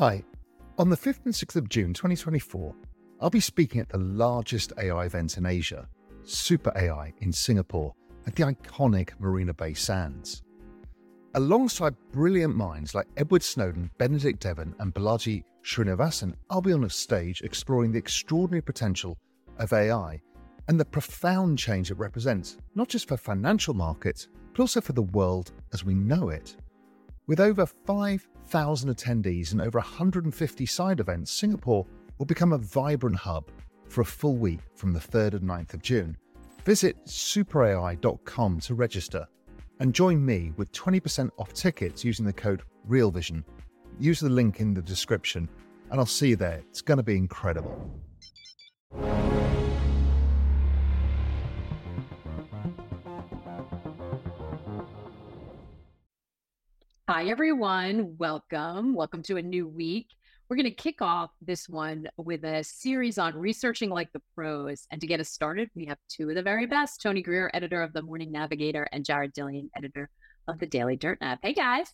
Hi. On the 5th and 6th of June 2024, I'll be speaking at the largest AI event in Asia, Super AI in Singapore at the iconic Marina Bay Sands. Alongside brilliant minds like Edward Snowden, Benedict Evans, and Balaji Srinivasan, I'll be on a stage exploring the extraordinary potential of AI and the profound change it represents, not just for financial markets, but also for the world as we know it. With over 5,000 attendees and over 150 side events, Singapore will become a vibrant hub for a full week from the 3rd and 9th of June. Visit superai.com to register and join me with 20% off tickets using the code REALVISION. Use the link in the description and I'll see you there. It's going to be incredible. Hi, everyone. Welcome. Welcome to a new week. We're going to kick off this one with a series on researching like the pros. And to get us started, we have two of the very best Tony Greer, editor of the Morning Navigator, and Jared Dillian, editor of the Daily Dirtnap. Hey, guys.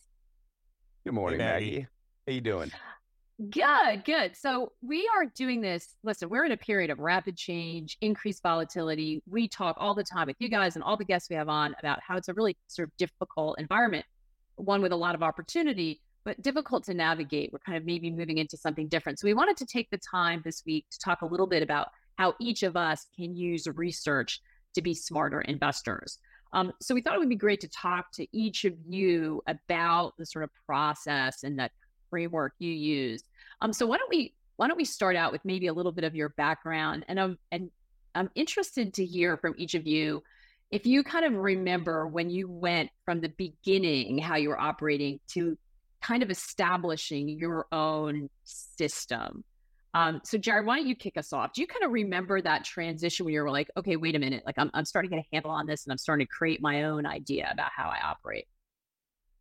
Good morning, hey, Maggie. Maggie. How you doing? Good, good. So we are doing this. Listen, we're in a period of rapid change, increased volatility. We talk all the time with you guys and all the guests we have on about how it's a really sort of difficult environment, one with a lot of opportunity, but difficult to navigate. We're kind of maybe moving into something different. So we wanted to take the time this week to talk a little bit about how each of us can use research to be smarter investors. Um, so we thought it would be great to talk to each of you about the sort of process and that framework you use. Um, so why don't we why don't we start out with maybe a little bit of your background and I'm and I'm interested to hear from each of you if you kind of remember when you went from the beginning how you were operating to kind of establishing your own system. Um, so Jared, why don't you kick us off? Do you kind of remember that transition where you're like, okay, wait a minute, like I'm, I'm starting to get a handle on this and I'm starting to create my own idea about how I operate?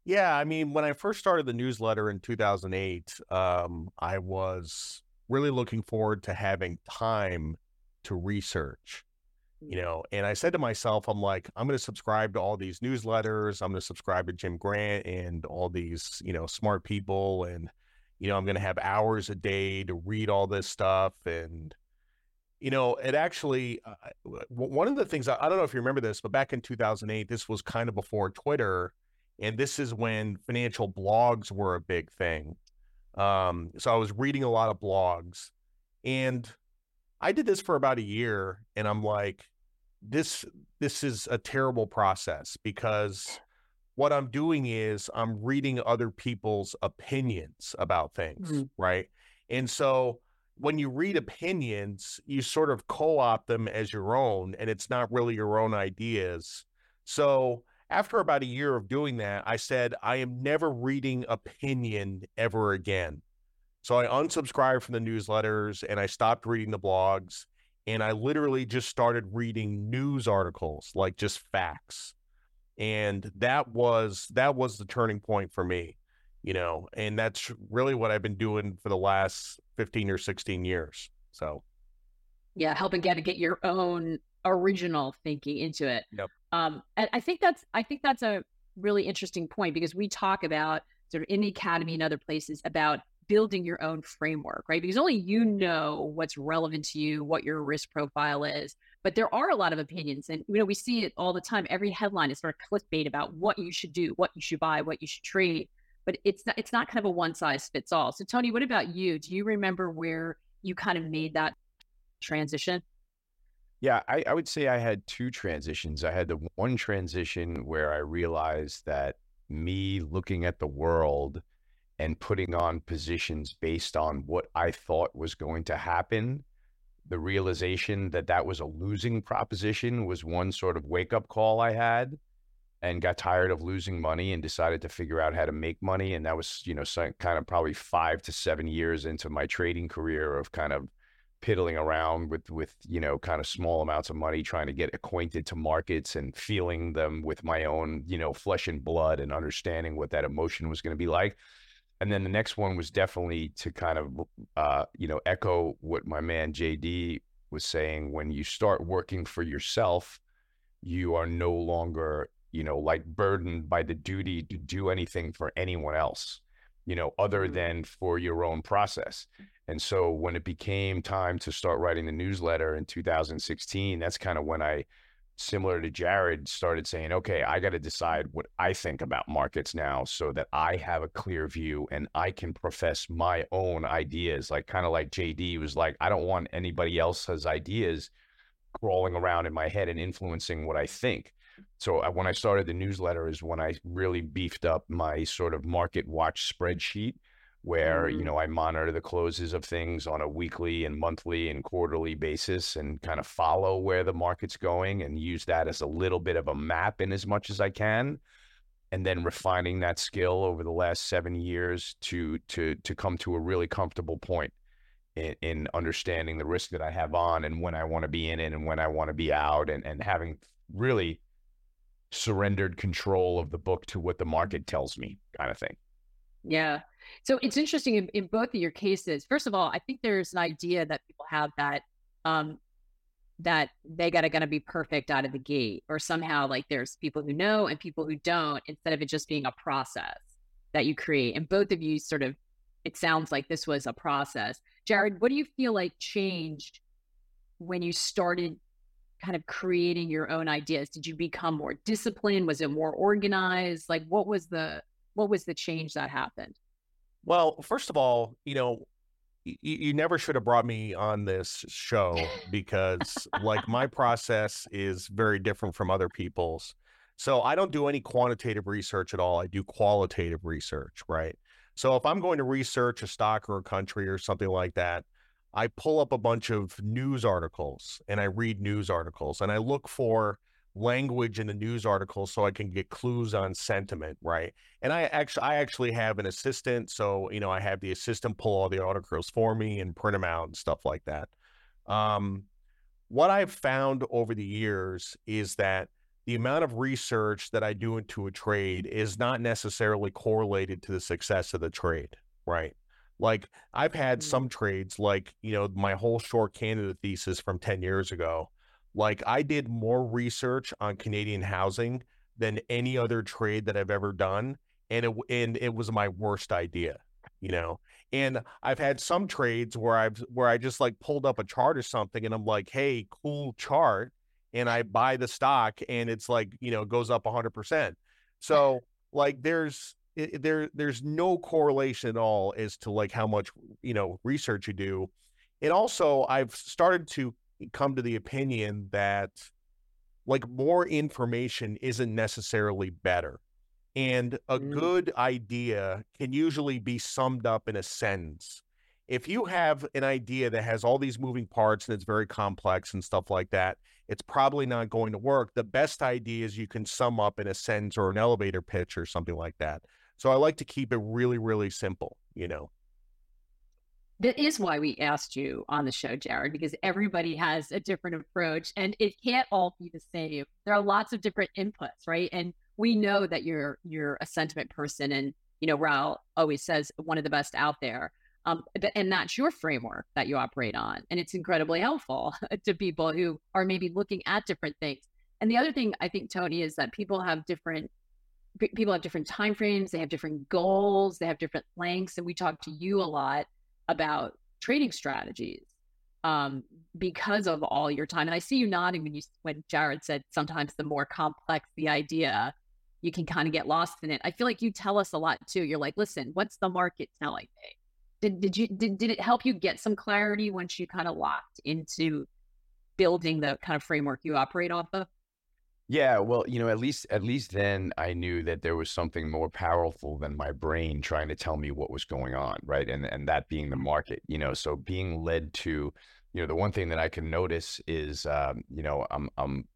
Yeah, I mean, when I first started the newsletter in 2008, um, I was really looking forward to having time to research, you mm. know. And I said to myself, I'm like, I'm going to subscribe to all these newsletters. I'm going to subscribe to Jim Grant and all these, you know, smart people. And, you know, I'm going to have hours a day to read all this stuff. And, you know, it actually, uh, one of the things, I, I don't know if you remember this, but back in 2008, this was kind of before Twitter and this is when financial blogs were a big thing. Um, so I was reading a lot of blogs, and I did this for about a year, and I'm like, this this is a terrible process because what I'm doing is I'm reading other people's opinions about things, mm-hmm. right? And so when you read opinions, you sort of co-opt them as your own, and it's not really your own ideas. So after about a year of doing that, I said, I am never reading opinion ever again. So I unsubscribed from the newsletters and I stopped reading the blogs. And I literally just started reading news articles, like just facts. And that was that was the turning point for me, you know, and that's really what I've been doing for the last 15 or 16 years. So yeah, helping get to get your own original thinking into it. Yep. Um, and I think that's I think that's a really interesting point because we talk about sort of in the academy and other places about building your own framework, right? Because only you know what's relevant to you, what your risk profile is. But there are a lot of opinions, and you know we see it all the time. Every headline is sort of clickbait about what you should do, what you should buy, what you should trade. But it's not it's not kind of a one size fits all. So Tony, what about you? Do you remember where you kind of made that transition? Yeah, I, I would say I had two transitions. I had the one transition where I realized that me looking at the world and putting on positions based on what I thought was going to happen, the realization that that was a losing proposition was one sort of wake up call I had and got tired of losing money and decided to figure out how to make money. And that was, you know, kind of probably five to seven years into my trading career of kind of piddling around with with you know kind of small amounts of money trying to get acquainted to markets and feeling them with my own you know flesh and blood and understanding what that emotion was going to be like and then the next one was definitely to kind of uh, you know echo what my man jd was saying when you start working for yourself you are no longer you know like burdened by the duty to do anything for anyone else you know, other Mm-hmm. than for your own process. And so when it became time to start writing the newsletter in 2016, that's kind of when I, similar to Jared, started saying, okay, I got to decide what I think about markets now so that I have a clear view and I can profess my own ideas. Like, kind of like JD was like, I don't want anybody else's ideas crawling around in my head and influencing what I think. So uh, when I started the newsletter is when I really beefed up my sort of market watch spreadsheet where, you Mm. know, I monitor the closes of things on a weekly and monthly and quarterly basis and kind of follow where the market's going and use that as a little bit of a map in as much as I can. And then refining that skill over the last seven years to to to come to a really comfortable point in, in understanding the risk that I have on and when I want to be in it and when I want to be out and, and having really surrendered control of the book to what the market tells me kind of thing. Yeah. So it's interesting in, in both of your cases. First of all, I think there's an idea that people have that um that they gotta gonna be perfect out of the gate, or somehow like there's people who know and people who don't, instead of it just being a process that you create. And both of you sort of it sounds like this was a process. Jared, what do you feel like changed when you started kind of creating your own ideas? Did you become more disciplined? Was it more organized? Like what was the what was the change that happened? Well, first of all, you know, y- you never should have brought me on this show because, like, my process is very different from other people's. So I don't do any quantitative research at all. I do qualitative research, right? So if I'm going to research a stock or a country or something like that, I pull up a bunch of news articles and I read news articles and I look for language in the news articles so I can get clues on sentiment, right? And I actually I actually have an assistant, so you know I have the assistant pull all the articles for me and print them out and stuff like that. Um, what I've found over the years is that the amount of research that I do into a trade is not necessarily correlated to the success of the trade, right? Like I've had Mm. some trades, like you know my whole short Canada thesis from ten years ago. Like I did more research on Canadian housing than any other trade that I've ever done, and it and it was my worst idea, you know. And I've had some trades where I've where I just like pulled up a chart or something, and I'm like, "Hey, cool chart," and I buy the stock, and it's like you know goes up hundred percent. So like there's there there's no correlation at all as to like how much you know research you do. And also, I've started to come to the opinion that like more information isn't necessarily better. And a Mm. good idea can usually be summed up in a sentence. If you have an idea that has all these moving parts and it's very complex and stuff like that, it's probably not going to work. The best ideas you can sum up in a sentence or an elevator pitch or something like that. So I like to keep it really, really simple, you know. That is why we asked you on the show, Jared, because everybody has a different approach and it can't all be the same. There are lots of different inputs, right? And we know that you're you're a sentiment person and you know, Raoul always says one of the best out there. Um, but, and that's your framework that you operate on. And it's incredibly helpful to people who are maybe looking at different things. And the other thing I think, Tony, is that people have different people have different time frames, they have different goals, they have different lengths. And we talk to you a lot about trading strategies um, because of all your time. And I see you nodding when you when Jared said sometimes the more complex the idea, you can kind of get lost in it. I feel like you tell us a lot too. You're like, listen, what's the market telling me? Did did you did, did it help you get some clarity once you kind of locked into building the kind of framework you operate off of? Yeah, well, you know, at least at least then I knew that there was something more powerful than my brain trying to tell me what was going on, right? And and that being the market, you know, so being led to, you know, the one thing that I can notice is, um, you know, I'm I'm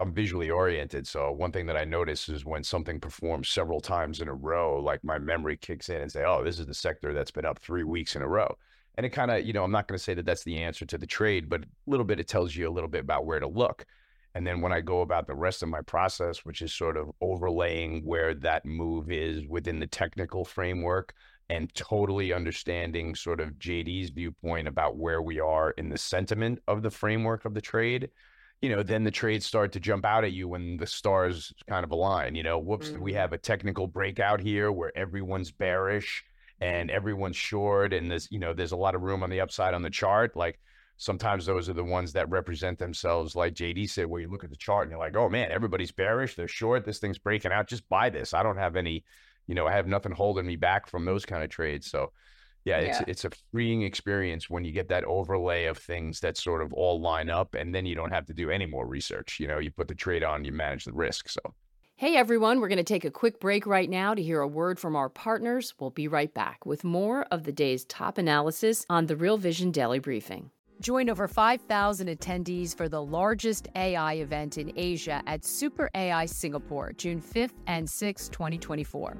I'm visually oriented, so one thing that I notice is when something performs several times in a row, like my memory kicks in and say, "Oh, this is the sector that's been up three weeks in a row." And it kind of, you know, I'm not going to say that that's the answer to the trade, but a little bit it tells you a little bit about where to look. And then when I go about the rest of my process, which is sort of overlaying where that move is within the technical framework and totally understanding sort of JD's viewpoint about where we are in the sentiment of the framework of the trade, you know, then the trades start to jump out at you when the stars kind of align. You know, whoops, we Mhm. have a technical breakout here where everyone's bearish and everyone's short and there's you know there's a lot of room on the upside on the chart like sometimes those are the ones that represent themselves like jd said where you look at the chart and you're like oh man everybody's bearish they're short this thing's breaking out just buy this i don't have any you know i have nothing holding me back from those kind of trades so yeah, it's yeah. it's a freeing experience when you get that overlay of things that sort of all line up and then you don't have to do any more research you know you put the trade on you manage the risk so Hey everyone, we're going to take a quick break right now to hear a word from our partners. We'll be right back with more of the day's top analysis on the Real Vision Daily Briefing. Join over 5,000 attendees for the largest AI event in Asia at Super AI Singapore, June 5th and 6th, 2024.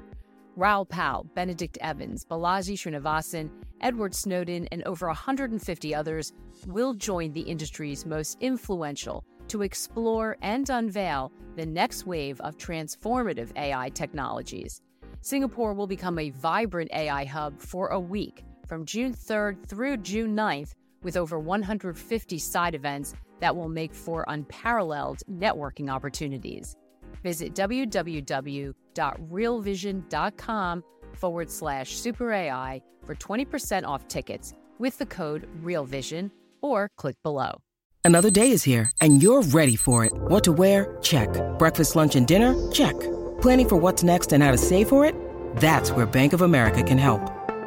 Raoul Pal, Benedict Evans, Balaji Srinivasan, Edward Snowden, and over 150 others will join the industry's most influential to explore and unveil the next wave of transformative AI technologies. Singapore will become a vibrant AI hub for a week from June 3rd through June 9th with over 150 side events that will make for unparalleled networking opportunities. Visit www.realvision.com forward slash super AI for 20% off tickets with the code REALVISION or click below. Another day is here, and you're ready for it. What to wear? Check. Breakfast, lunch, and dinner? Check. Planning for what's next and how to save for it? That's where Bank of America can help.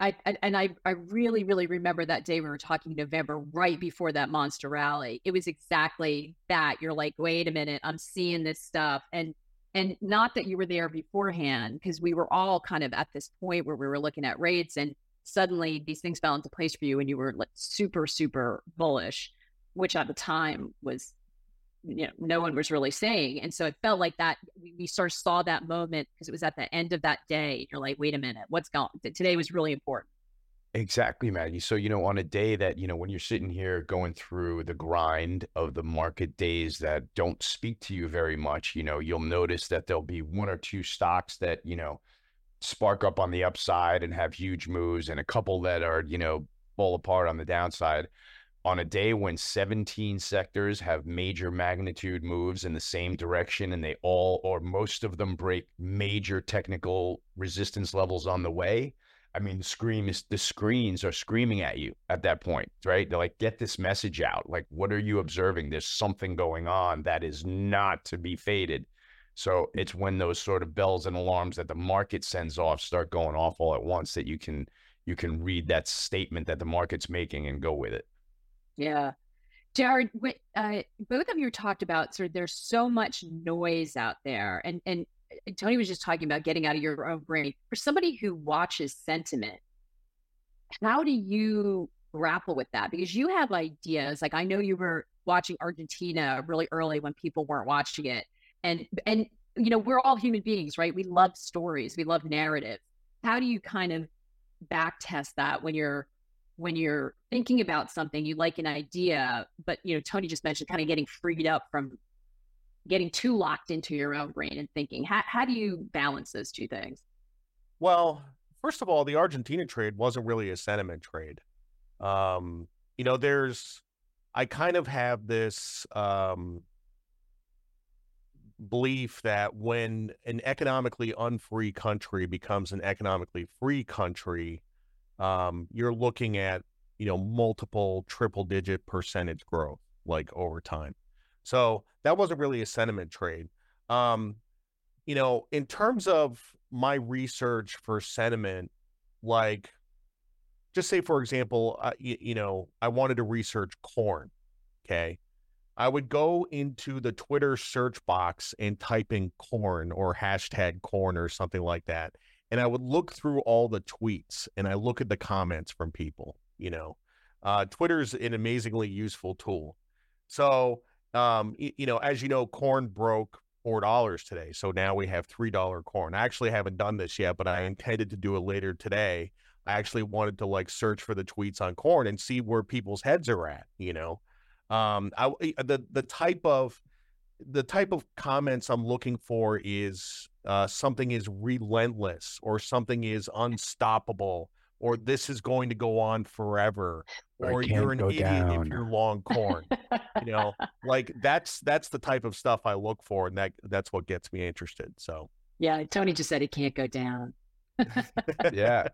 I, and I, I really, really remember that day we were talking November right before that monster rally. It was exactly that. You're like, wait a minute, I'm seeing this stuff. And and not that you were there beforehand, because we were all kind of at this point where we were looking at rates and suddenly these things fell into place for you and you were like super, super bullish, which at the time was you know no one was really saying and so it felt like that we sort of saw that moment because it was at the end of that day you're like wait a minute what's going today was really important Exactly, Maggie. So, you know, on a day that, you know, when you're sitting here going through the grind of the market days that don't speak to you very much, you know, you'll notice that there'll be one or two stocks that, you know, spark up on the upside and have huge moves and a couple that are, you know, fall apart on the downside. On a day when 17 sectors have major magnitude moves in the same direction and they all or most of them break major technical resistance levels on the way I mean, the is the screens are screaming at you at that point, right? They're like, get this message out. Like, what are you observing? There's something going on that is not to be faded. So it's when those sort of bells and alarms that the market sends off start going off all at once that you can you can read that statement that the market's making and go with it. Yeah. Jared, uh, both of you talked about sort of there's so much noise out there, and and Tony was just talking about getting out of your own brain. For somebody who watches sentiment, how do you grapple with that? Because you have ideas. Like I know you were watching Argentina really early when people weren't watching it. And and you know, we're all human beings, right? We love stories, we love narrative. How do you kind of back test that when you're when you're thinking about something, you like an idea, but you know, Tony just mentioned kind of getting freed up from getting too locked into your own brain and thinking. How, how do you balance those two things? Well, first of all, the Argentina trade wasn't really a sentiment trade. Um, you know, there's, I kind of have this um, belief that when an economically unfree country becomes an economically free country, um, you're looking at, you know, multiple triple digit percentage growth like over time. So that wasn't really a sentiment trade. Um, you know, in terms of my research for sentiment, like just say for example, you, you know, I wanted to research corn. Okay. I would go into the Twitter search box and type in corn or hashtag corn or something like that. And I would look through all the tweets and I look at the comments from people, you know. Uh, Twitter's an amazingly useful tool. So um, you know, as you know, corn broke four dollars today, so now we have three dollar corn. I actually haven't done this yet, but I intended to do it later today. I actually wanted to like search for the tweets on corn and see where people's heads are at, you know. Um, I the the type of the type of comments I'm looking for is uh, something is relentless or something is unstoppable or this is going to go on forever or you're an idiot down. if you're long corn you know? Like that's that's the type of stuff i look for and that that's what gets me interested so. Yeah tony just said it can't go down yeah.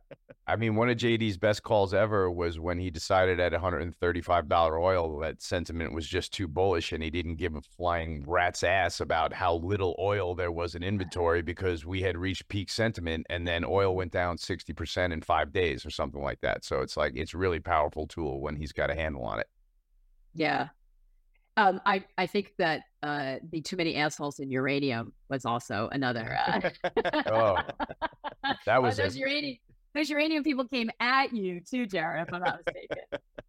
I mean, one of JD's best calls ever was when he decided at $135 oil that sentiment was just too bullish and he didn't give a flying rat's ass about how little oil there was in inventory because we had reached peak sentiment and then oil went down 60% in five days or something like that. So it's like, it's really powerful tool when he's got a handle on it. Yeah. Um, I, I think that uh, the too many assholes in uranium was also another. Uh... oh, that was oh, those a... uranium. Those uranium people came at you too, Jared. If I'm not mistaken.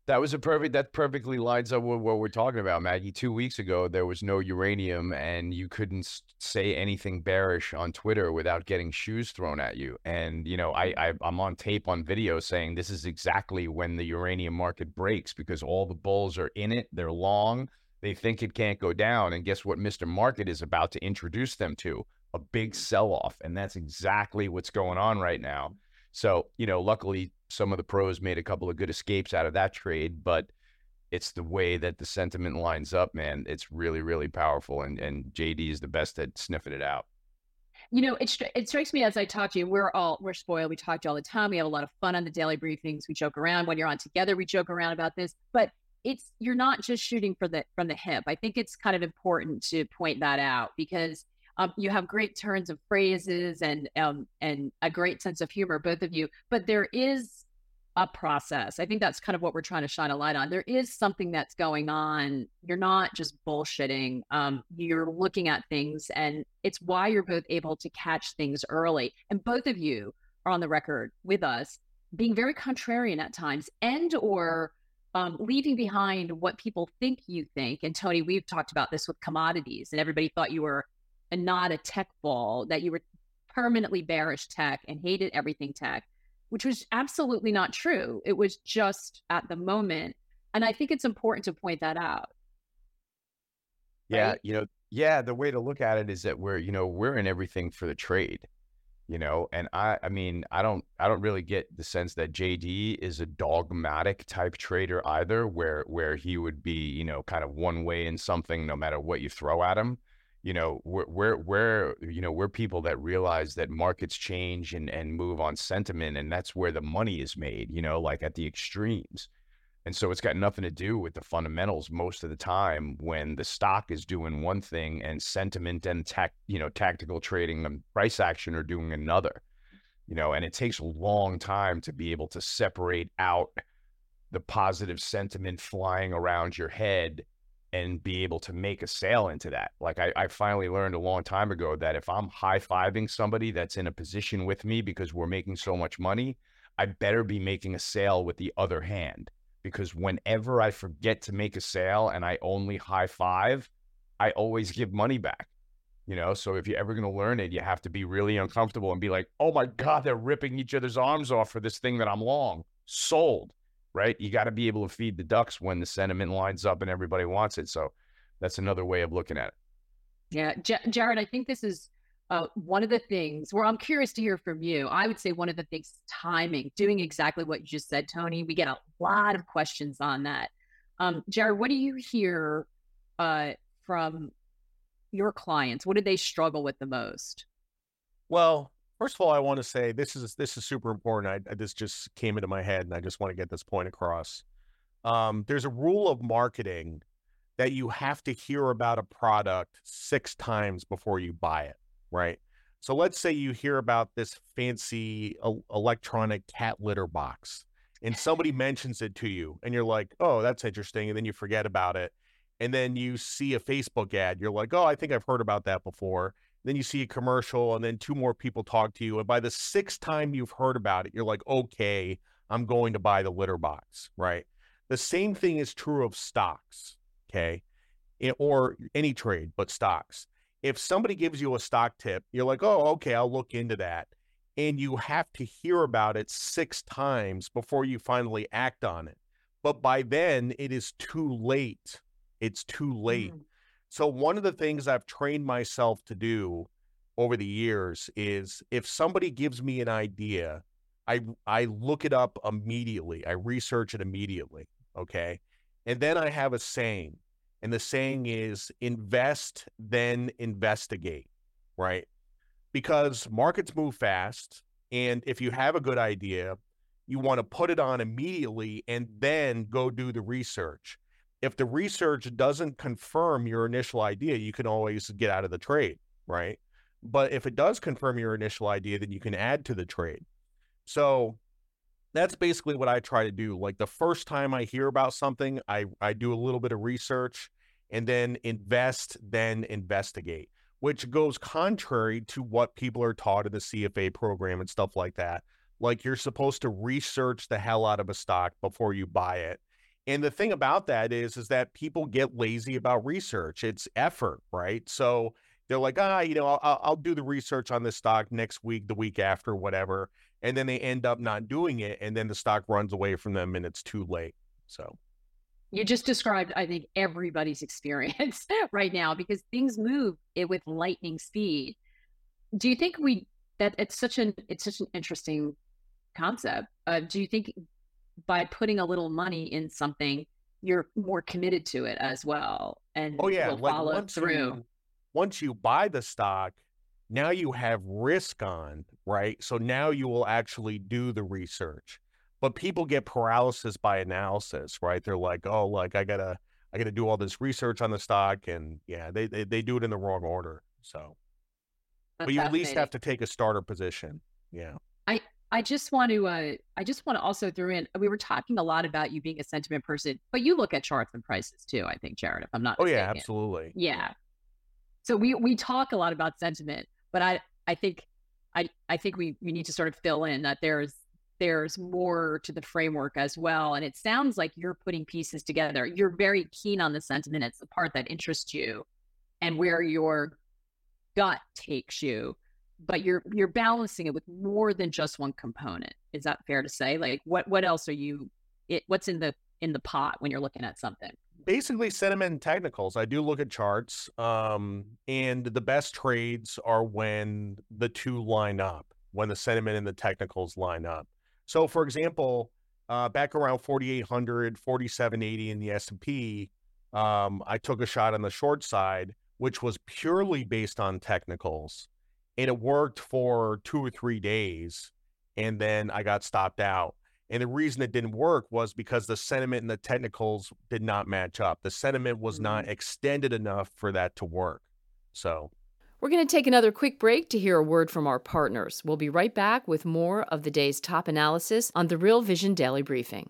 that was a perfect. That perfectly lines up with what we're talking about, Maggie. Two weeks ago, there was no uranium, and you couldn't say anything bearish on Twitter without getting shoes thrown at you. And you know, I, I I'm on tape on video saying this is exactly when the uranium market breaks because all the bulls are in it. They're long they think it can't go down. And guess what Mr. Market is about to introduce them to? A big sell off. And that's exactly what's going on right now. Mm. So, you know, luckily some of the pros made a couple of good escapes out of that trade, but it's the way that the sentiment lines up, man. It's really, really powerful. And, and JD is the best at sniffing it out. You know, it, it strikes me as I talk to you, we're all, we're spoiled. We talk to you all the time. We have a lot of fun on the daily briefings. We joke around when you're on together. We joke around about this, but it's you're not just shooting for the from the hip. I think it's kind of important to point that out because um, you have great turns of phrases and um, and a great sense of humor, both of you. But there is a process. I think that's kind of what we're trying to shine a light on. There is something that's going on. You're not just bullshitting. Um, you're looking at things, and it's why you're both able to catch things early. And both of you are on the record with us being very contrarian at times, and or um, leaving behind what people think you think. And Tony, we've talked about this with commodities, and everybody thought you were a, not a tech ball, that you were permanently bearish tech and hated everything tech, which was absolutely not true. It was just at the moment. And I think it's important to point that out. Yeah, right? you know, yeah, the way to look at it is that we're, you know, we're in everything for the trade you know and i i mean i don't i don't really get the sense that jd is a dogmatic type trader either where where he would be you know kind of one way in something no matter what you throw at him. You know we're we're, we're you know we're people that realize that markets change and and move on sentiment and that's where the money is made you know like at the extremes and so it's got nothing to do with the fundamentals most of the time when the stock is doing one thing and sentiment and you know, tactical trading and price action are doing another. You know, and it takes a long time to be able to separate out the positive sentiment flying around your head and be able to make a sale into that. Like I, I finally learned a long time ago that if I'm high fiving somebody that's in a position with me because we're making so much money, I better be making a sale with the other hand because whenever I forget to make a sale and I only high five, I always give money back. You know, so if you're ever going to learn it, you have to be really uncomfortable and be like, oh my God, they're ripping each other's arms off for this thing that I'm long. Sold, right? You got to be able to feed the ducks when the sentiment lines up and everybody wants it. So that's another way of looking at it. Yeah. J- Jared, I think this is uh, one of the things where I'm curious to hear from you, I would say one of the things, timing, doing exactly what you just said, Tony. We get a lot of questions on that. Um, Jared, what do you hear uh, from your clients? What do they struggle with the most? Well, first of all, I want to say this is this is super important. I, this just came into my head, and I just want to get this point across. Um, there's a rule of marketing that you have to hear about a product six times before you buy it right? So let's say you hear about this fancy electronic cat litter box and somebody mentions it to you and you're like, oh, that's interesting. And then you forget about it. And then you see a Facebook ad. You're like, oh, I think I've heard about that before. Then you see a commercial and then two more people talk to you. And by the sixth time you've heard about it, you're like, okay, I'm going to buy the litter box, right? The same thing is true of stocks, okay? Eh, or any trade, but stocks if somebody gives you a stock tip, you're like, oh, okay, I'll look into that. And you have to hear about it six times before you finally act on it. But by then, it is too late It's too late. Mm. So one of the things I've trained myself to do over the years is if somebody gives me an idea, I I look it up immediately. I research it immediately, okay? And then I have a saying. And the saying is invest then investigate, right? Because markets move fast and if you have a good idea, you want to put it on immediately and then go do the research. If the research doesn't confirm your initial idea, you can always get out of the trade, right? But if it does confirm your initial idea, then you can add to the trade. So that's basically what I try to do. Like the first time I hear about something, I, I do a little bit of research and then invest, then investigate, which goes contrary to what people are taught in the CFA program and stuff like that. Like you're supposed to research the hell out of a stock before you buy it. And the thing about that is, is that people get lazy about research. It's effort, right? So they're like, ah, you know, I'll, I'll do the research on this stock next week, the week after, whatever. And then they end up not doing it. And then the stock runs away from them and it's too late. So you just described, I think, everybody's experience right now because things move it with lightning speed. Do you think we that it's such an it's such an interesting concept. Uh, do you think by putting a little money in something, you're more committed to it as well, and oh yeah, will like follow once through? you once you buy the stock, now you have risk on, right? So now you will actually do the research. But people get paralysis by analysis, right? They're like, oh, like I gotta I gotta do all this research on the stock, and yeah, they they, they do it in the wrong order. So, That's but you at least have to take a starter position. Yeah. I I just want to uh I just want to also throw in we were talking a lot about you being a sentiment person, but you look at charts and prices too, I think, Jared, if I'm not Oh yeah, absolutely. Yeah. So we we talk a lot about sentiment, but I I think I I think we we need to sort of fill in that there's there's more to the framework as well. And it sounds like you're putting pieces together. You're very keen on the sentiment. It's the part that interests you and where your gut takes you but you're you're balancing it with more than just one component. Is that fair to say? Like what what else are you it what's in the in the pot when you're looking at something? Basically sentiment and technicals. I do look at charts, um, and the best trades are when the two line up, when the sentiment and the technicals line up. So, for example, uh, back around 4,800, 4,780 in the S&P, um, I took a shot on the short side, which was purely based on technicals, and it worked for two or three days, and then I got stopped out. And the reason it didn't work was because the sentiment and the technicals did not match up. The sentiment was not mm-hmm. extended enough for that to work. So, We're going to take another quick break to hear a word from our partners. We'll be right back with more of the day's top analysis on the Real Vision Daily Briefing.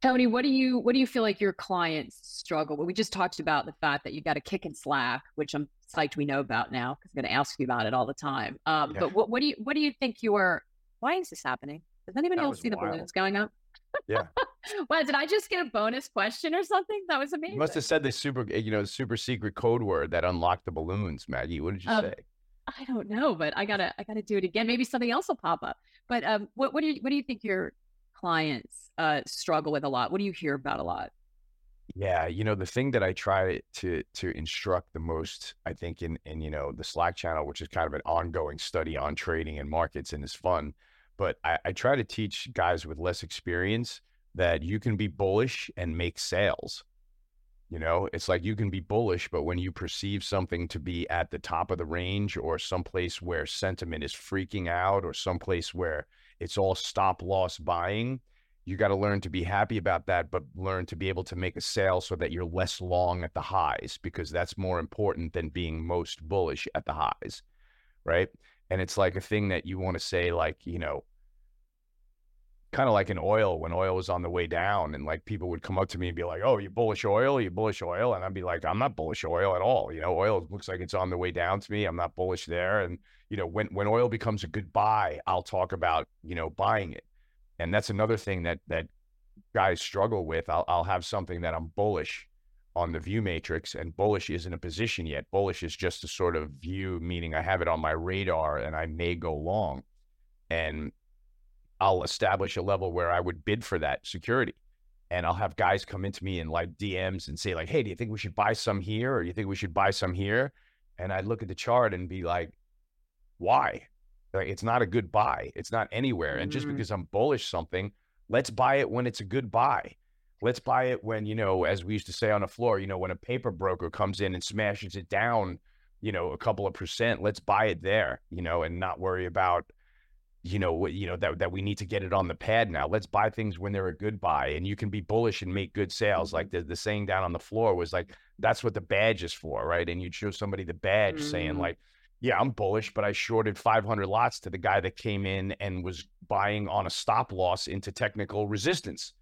Tony, what do you what do you feel like your clients struggle with? We just talked about the fact that you got a kick and Slack, which I'm psyched we know about now because I'm going to ask you about it all the time. Um, Yeah. But what what do you what do you think your why is this happening? Does anybody That else see the wild. balloons going up? Yeah. Well, did I just get a bonus question or something? That was You amazing. must have said the super, you know, super secret code word that unlocked the balloons, Maggie. What did you Um, say? I don't know, but I gotta I gotta do it again. Maybe something else will pop up. But um, what what do you what do you think your clients uh struggle with a lot? What do you hear about a lot? Yeah, you know, the thing that I try to to instruct the most, I think, in in you know the Slack channel, which is kind of an ongoing study on trading and markets and is fun, but I, I try to teach guys with less experience that you can be bullish and make sales. You know, it's like you can be bullish, but when you perceive something to be at the top of the range or someplace where sentiment is freaking out or someplace where it's all stop loss buying, you got to learn to be happy about that, but learn to be able to make a sale so that you're less long at the highs because that's more important than being most bullish at the highs. Right. And it's like a thing that you want to say, like, you know, kind of like in oil when oil was on the way down and like people would come up to me and be like, "Oh, you bullish oil? You bullish oil?" And I'd be like, "I'm not bullish oil at all. You know, oil looks like it's on the way down to me. I'm not bullish there." And you know, when when oil becomes a good buy, I'll talk about you know buying it. And that's another thing that that guys struggle with. I'll I'll have something that I'm bullish on the view matrix, and bullish isn't a position yet. Bullish is just a sort of view, meaning I have it on my radar and I may go long. And I'll establish a level where I would bid for that security. And I'll have guys come into me in like DMs and say, like, hey, do you think we should buy some here? Or do you think we should buy some here? And I'd look at the chart and be like, why? Like, it's not a good buy. It's not anywhere. And just mm-hmm. because I'm bullish something, let's buy it when it's a good buy. Let's buy it when, you know, as we used to say on the floor, you know, when a paper broker comes in and smashes it down, you know, a couple of percent, let's buy it there, you know, and not worry about you know, you know that that we need to get it on the pad now. Let's buy things when they're a good buy, and you can be bullish and make good sales. Like mm-hmm. the, the saying down on the floor was like, "That's what the badge is for, right?" And you'd show somebody the badge mm-hmm. saying like, "Yeah, I'm bullish, but I shorted 500 lots to the guy that came in and was buying on a stop loss into technical resistance."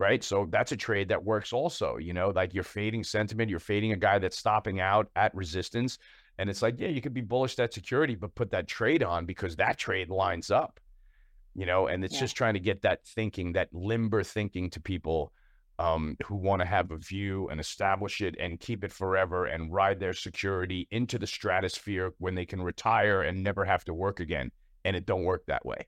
Right. So that's a trade that works also, you know, like you're fading sentiment, you're fading a guy that's stopping out at resistance and it's like, yeah, you could be bullish that security, but put that trade on because that trade lines up, you know, and it's yeah. just trying to get that thinking, that limber thinking to people um, who want to have a view and establish it and keep it forever and ride their security into the stratosphere when they can retire and never have to work again. And it don't work that way.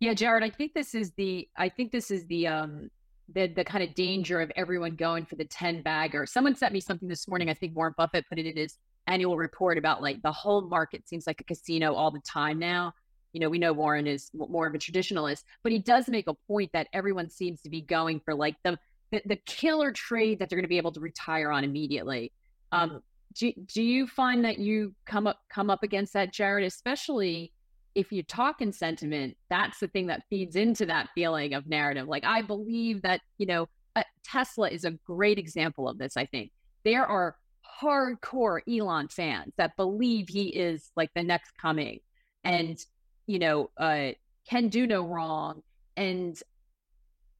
Yeah, Jared, I think this is the I think this is the um the the kind of danger of everyone going for the 10 bagger. Someone sent me something this morning. I think Warren Buffett put it in his annual report about like the whole market seems like a casino all the time now. You know, we know Warren is more of a traditionalist, but he does make a point that everyone seems to be going for like the the, the killer trade that they're going to be able to retire on immediately. Um, do, do you find that you come up come up against that, Jared? Especially if you talk in sentiment, that's the thing that feeds into that feeling of narrative. Like I believe that you know uh, Tesla is a great example of this. I think there are hardcore Elon fans that believe he is like the next coming and, you know, uh, can do no wrong. And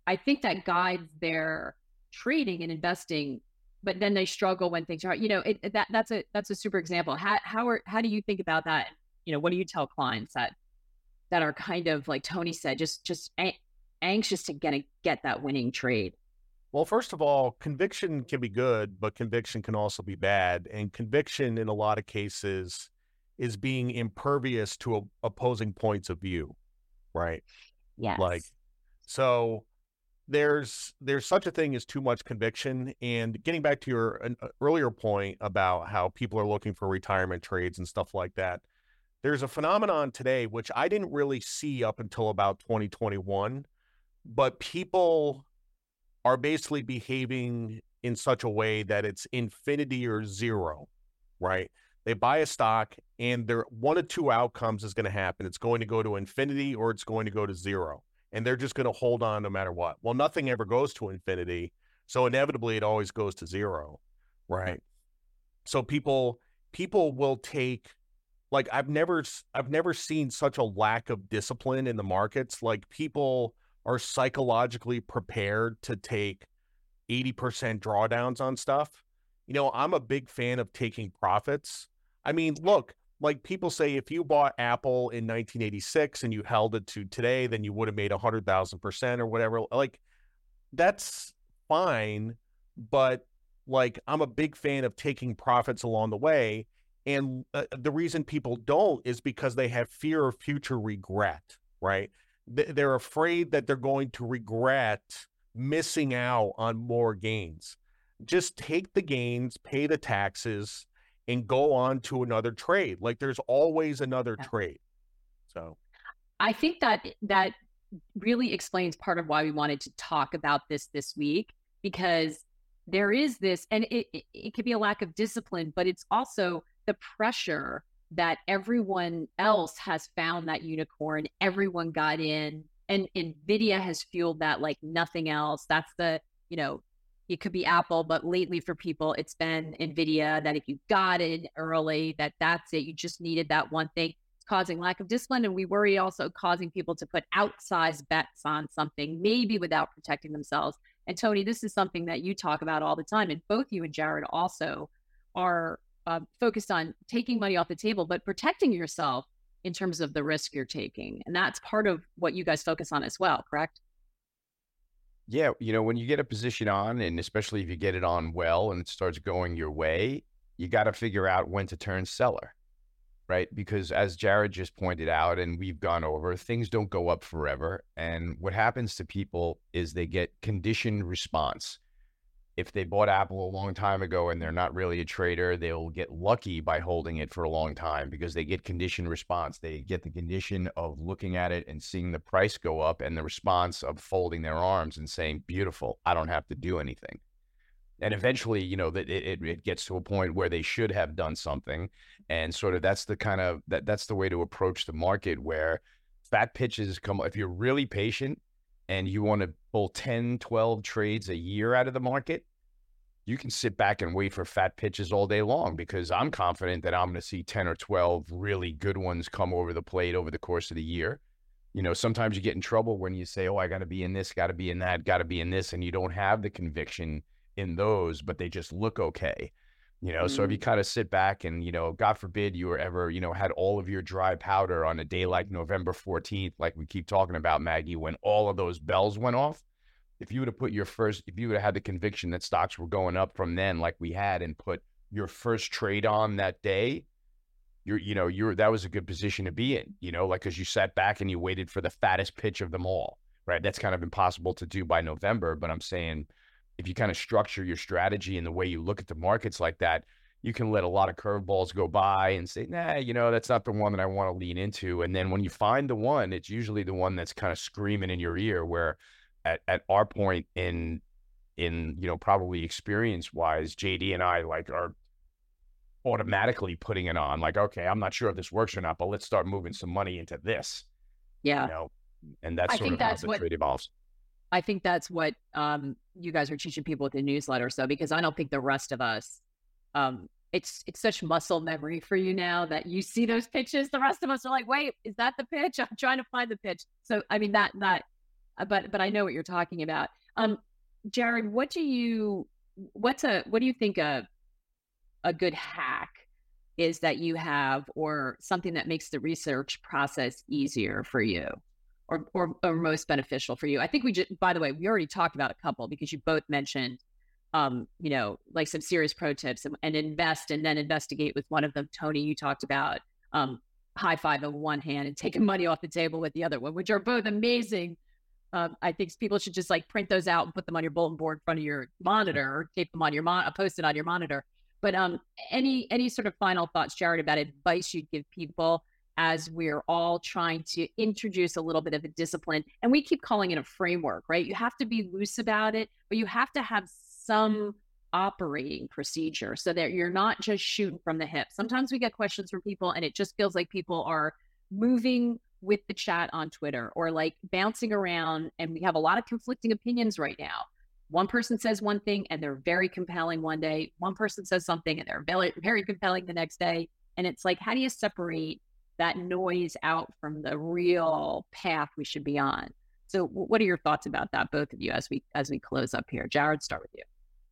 I think that guides their trading and investing, but then they struggle when things are, you know, it, that that's a that's a super example. How how are how do you think about that? You know, what do you tell clients that that are kind of like Tony said, just just a- anxious to get a, get that winning trade? Well, first of all, conviction can be good, but conviction can also be bad. And conviction, in a lot of cases, is being impervious to opposing points of view, right? Yes. Like, so there's there's such a thing as too much conviction. And getting back to your an, uh, earlier point about how people are looking for retirement trades and stuff like that, there's a phenomenon today which I didn't really see up until about 2021, but people are basically behaving in such a way that it's infinity or zero, right? They buy a stock and there one of two outcomes is going to happen. It's going to go to infinity or it's going to go to zero. And they're just going to hold on no matter what. Well, nothing ever goes to infinity. So inevitably it always goes to zero. Right. So people people will take like I've never I've never seen such a lack of discipline in the markets. Like people are psychologically prepared to take 80% drawdowns on stuff. You know, I'm a big fan of taking profits. I mean, look, like people say, if you bought Apple in 1986 and you held it to today, then you would have made 100,000% or whatever. Like, that's fine. But like, I'm a big fan of taking profits along the way. And uh, the reason people don't is because they have fear of future regret, right? They're afraid that they're going to regret missing out on more gains. Just take the gains, pay the taxes, and go on to another trade. Like there's always another trade. So I think that that really explains part of why we wanted to talk about this this week because there is this and it, it, it could be a lack of discipline but it's also the pressure that everyone else has found that unicorn. Everyone got in, and Nvidia has fueled that like nothing else. That's the you know, it could be Apple, but lately for people, it's been Nvidia. That if you got in early, that that's it. You just needed that one thing. It's causing lack of discipline. And we worry also causing people to put outsized bets on something, maybe without protecting themselves. And Tony, this is something that you talk about all the time. And both you and Jared also are uh, focused on taking money off the table, but protecting yourself in terms of the risk you're taking. And that's part of what you guys focus on as well, correct? Yeah, you know, when you get a position on, and especially if you get it on well and it starts going your way, you got to figure out when to turn seller, right? Because as Jared just pointed out, and we've gone over, things don't go up forever. And what happens to people is they get conditioned response if they bought Apple a long time ago and they're not really a trader, they'll get lucky by holding it for a long time because they get conditioned response. They get the condition of looking at it and seeing the price go up and the response of folding their arms and saying, beautiful, I don't have to do anything. And eventually, you know, that it, it gets to a point where they should have done something. And sort of that's the kind of that that's the way to approach the market where fat pitches come if you're really patient and you want to pull 10, 12 trades a year out of the market, you can sit back and wait for fat pitches all day long because I'm confident that I'm going to see 10 or 12 really good ones come over the plate over the course of the year. You know, sometimes you get in trouble when you say, oh, I got to be in this, got to be in that, got to be in this, and you don't have the conviction in those, but they just look okay. You know, mm so if you mm. kind of sit back and, you know, God forbid you were ever, you know, had all of your dry powder on a day like November 14th, like we keep talking about, Maggie, when all of those bells went off. If you would have put your first, if you would have had the conviction that stocks were going up from then, like we had, and put your first trade on that day, you're, you know, you're, that was a good position to be in, you know, like, cause you sat back and you waited for the fattest pitch of them all, right? That's kind of impossible to do by November, but I'm saying, if you kind of structure your strategy and the way you look at the markets like that, you can let a lot of curveballs go by and say, nah, you know, that's not the one that I want to lean into. And then when you find the one, it's usually the one that's kind of screaming in your ear where at, at our point in in, you know, probably experience wise, JD and I like are automatically putting it on. Like, okay, I'm not sure if this works or not, but let's start moving some money into this. Yeah. You know, and that's I sort of that's how the what, trade evolves. I think that's what um, you guys are teaching people with the newsletter. So because I don't think the rest of us, um, it's it's such muscle memory for you now that you see those pitches. The rest of us are like, wait, is that the pitch? I'm trying to find the pitch. So I mean that that, uh, but but I know what you're talking about. Um, Jared, what do you what's a what do you think a a good hack is that you have or something that makes the research process easier for you? Or, or, or most beneficial for you? I think we just, by the way, we already talked about a couple because you both mentioned, um, you know, like some serious pro tips and, and, invest and then investigate with one of them. Tony, you talked about um, high five with one hand and taking money off the table with the other one, which are both amazing. Um, I think people should just like print those out and put them on your bulletin board in front of your monitor or tape them on your mon, post it on your monitor. But um, any any sort of final thoughts, Jared, about advice you'd give people as we're all trying to introduce a little bit of a discipline. And we keep calling it a framework, right? You have to be loose about it, but you have to have some operating procedure so that you're not just shooting from the hip. Sometimes we get questions from people and it just feels like people are moving with the chat on Twitter or like bouncing around. And we have a lot of conflicting opinions right now. One person says one thing and they're very compelling one day. One person says something and they're very, very compelling the next day. And it's like, how do you separate that noise out from the real path we should be on. So what are your thoughts about that, both of you, as we as we close up here? Jared, start with you.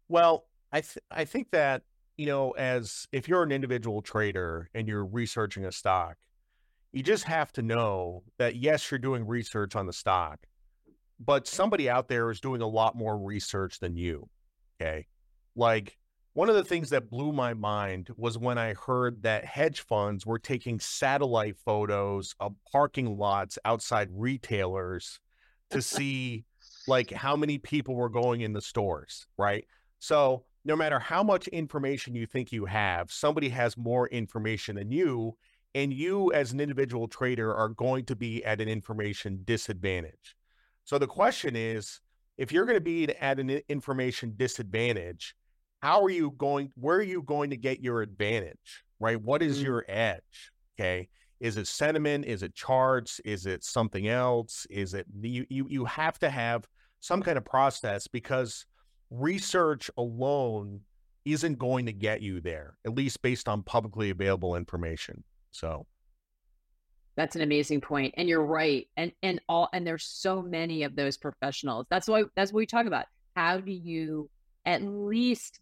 Well, I th- I think that you know, as if you're an individual trader and you're researching a stock, you just have to know that yes, you're doing research on the stock, but somebody out there is doing a lot more research than you. Okay, like one of the things that blew my mind was when I heard that hedge funds were taking satellite photos of parking lots outside retailers to see like how many people were going in the stores, right? So, no matter how much information you think you have, somebody has more information than you, and you as an individual trader are going to be at an information disadvantage. So the question is, if you're going to be at an information disadvantage, how are you going where are you going to get your advantage right what is mm-hmm. your edge okay is it sentiment is it charts is it something else is it you, you you have to have some kind of process because research alone isn't going to get you there at least based on publicly available information so That's an amazing. And you're right. And and all and there's so many of those professionals. That's why that's what we talk about. How do you at least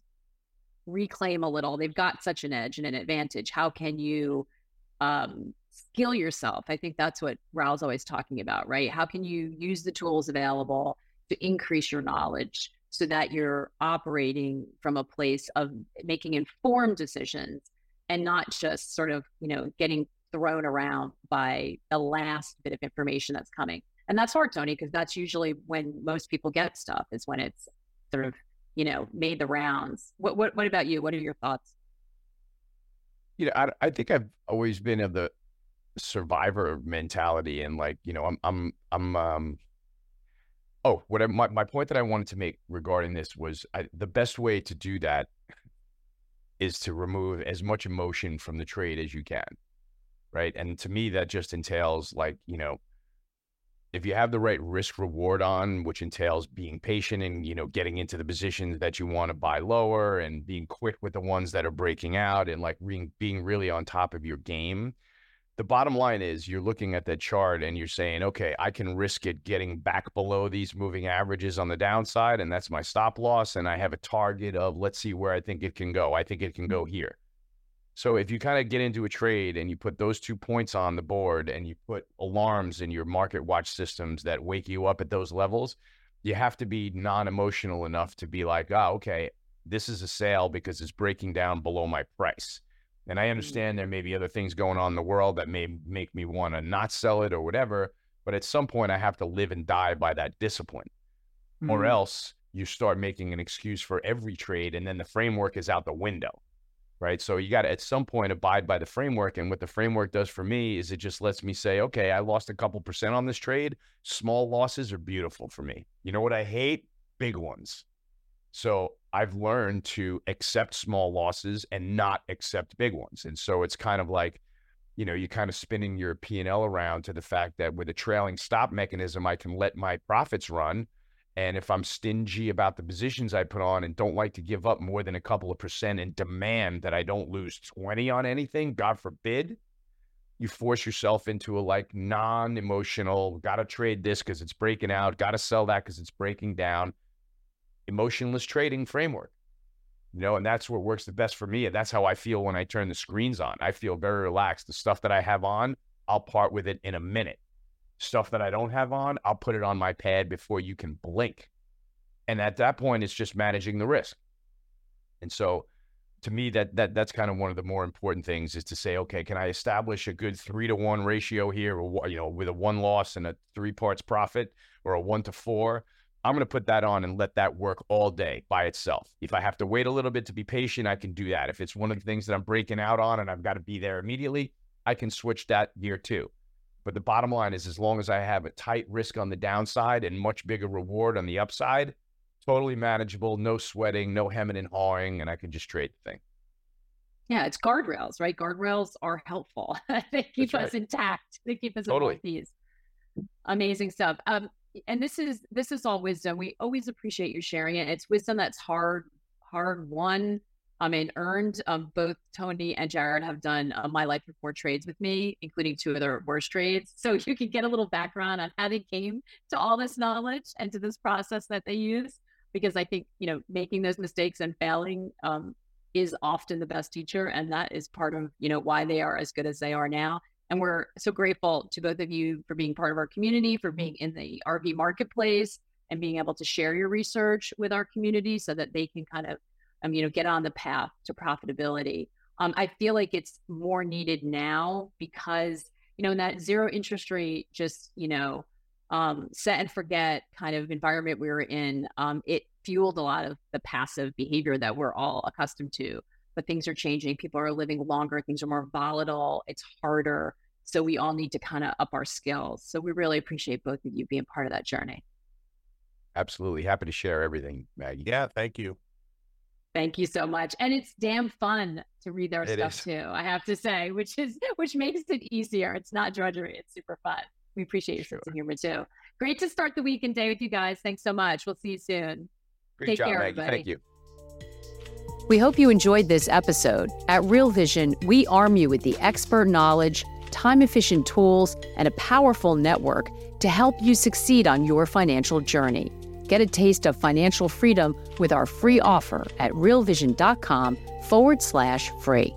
reclaim a little? They've got such an edge and an advantage. How can you um skill yourself? I think that's what Raoul's always talking about, right? How can you use the tools available to increase your knowledge so that you're operating from a place of making informed decisions and not just sort of, you know, getting thrown around by the last bit of information that's coming. And that's hard, Tony, because that's usually when most people get stuff is when it's sort of, you know, made the rounds. What what what about you? What are your thoughts? You know, I, I think I've always been of the survivor mentality and like, you know, I'm I'm I'm um oh, what I, my my point that I wanted to make regarding this was I, the best way to do that is to remove as much emotion from the trade as you can right? And to me, that just entails like, you know, if you have the right risk reward on, which entails being patient and, you know, getting into the positions that you want to buy lower and being quick with the ones that are breaking out and like being, being really on top of your game. The bottom line is you're looking at that chart and you're saying, okay, I can risk it getting back below these moving averages on the downside. And that's my stop loss. And I have a target of, let's see where I think it can go. I think it can go mm-hmm. here. So if you kind of get into a trade and you put those two points on the board and you put alarms in your market watch systems that wake you up at those levels, you have to be non-emotional enough to be like, oh, okay, this is a sale because it's breaking down below my price. And I understand there may be other things going on in the world that may make me want to not sell it or whatever. But at some point, I have to live and die by that discipline, mm-hmm. or else you start making an excuse for every trade, and then the framework is out the window right? So you got to at some point abide by the framework. And what the framework does for me is it just lets me say, okay, I lost a couple percent on this trade. Small losses are beautiful for me. You know what I hate? Big ones. So I've learned to accept small losses and not accept big ones. And so it's kind of like, you know, you're kind of spinning your P&L around to the fact that with a trailing stop mechanism, I can let my profits run and if I'm stingy about the positions I put on and don't like to give up more than a couple of percent and demand that I don't lose 20 on anything, God forbid, you force yourself into a like non emotional, got to trade this because it's breaking out, got to sell that because it's breaking down, emotionless trading framework. You know, and that's what works the best for me. And that's how I feel when I turn the screens on. I feel very relaxed. The stuff that I have on, I'll part with it in a minute stuff that I don't have on, I'll put it on my pad before you can blink. And at that point, it's just managing the risk. And so to me, that that that's kind of one of the more important things is to say, okay, can I establish a good three to one ratio here, or you know, with a one loss and a three parts profit, or a one to four? I'm going to put that on and let that work all day by itself. If I have to wait a little bit to be patient, I can do that. If it's one of the things that I'm breaking out on and I've got to be there immediately, I can switch that gear too. But the bottom line is, as long as I have a tight risk on the downside and much bigger reward on the upside, totally manageable, no sweating, no hemming and hawing, and I can just trade the thing. Yeah, it's guardrails, right? Guardrails are helpful. they keep That's us right. intact. They keep us totally. these amazing stuff. Um, and this is this is all wisdom. We always appreciate you sharing it. It's wisdom that's hard, hard won I mean, earned. Um, both Tony and Jared have done uh, my life before trades with me, including two of their worst trades. So you can get a little background on how they came to all this knowledge and to this process that they use. Because I think you know making those mistakes and failing um, is often the best teacher, and that is part of you know why they are as good as they are now. And we're so grateful to both of you for being part of our community, for being in the RV marketplace, and being able to share your research with our community so that they can kind of um, you know, get on the path to profitability. Um, I feel like it's more needed now because, you know, in that zero interest rate, just, you know, um, set and forget kind of environment we were in, um, it fueled a lot of the passive behavior that we're all accustomed to. But things are changing. People are living longer. Things are more volatile. It's harder. So we all need to kind of up our skills. So we really appreciate both of you being part of that journey. Absolutely. Happy to share everything, Maggie. Yeah, thank you. Thank you so much. And it's damn fun to read their it stuff is. too, I have to say, which is which makes it easier. It's not drudgery, it's super fun. We appreciate your sure. sense of humor too. Great to start the weekend day with you guys. Thanks so much. We'll see you soon. Great Take job, care, Maggie. Everybody. Thank you. We hope you enjoyed this episode. At Real Vision, we arm you with the expert knowledge time efficient tools, and a powerful network to help you succeed on your financial journey. Get a taste of financial freedom with our free offer at realvision.com forward slash free.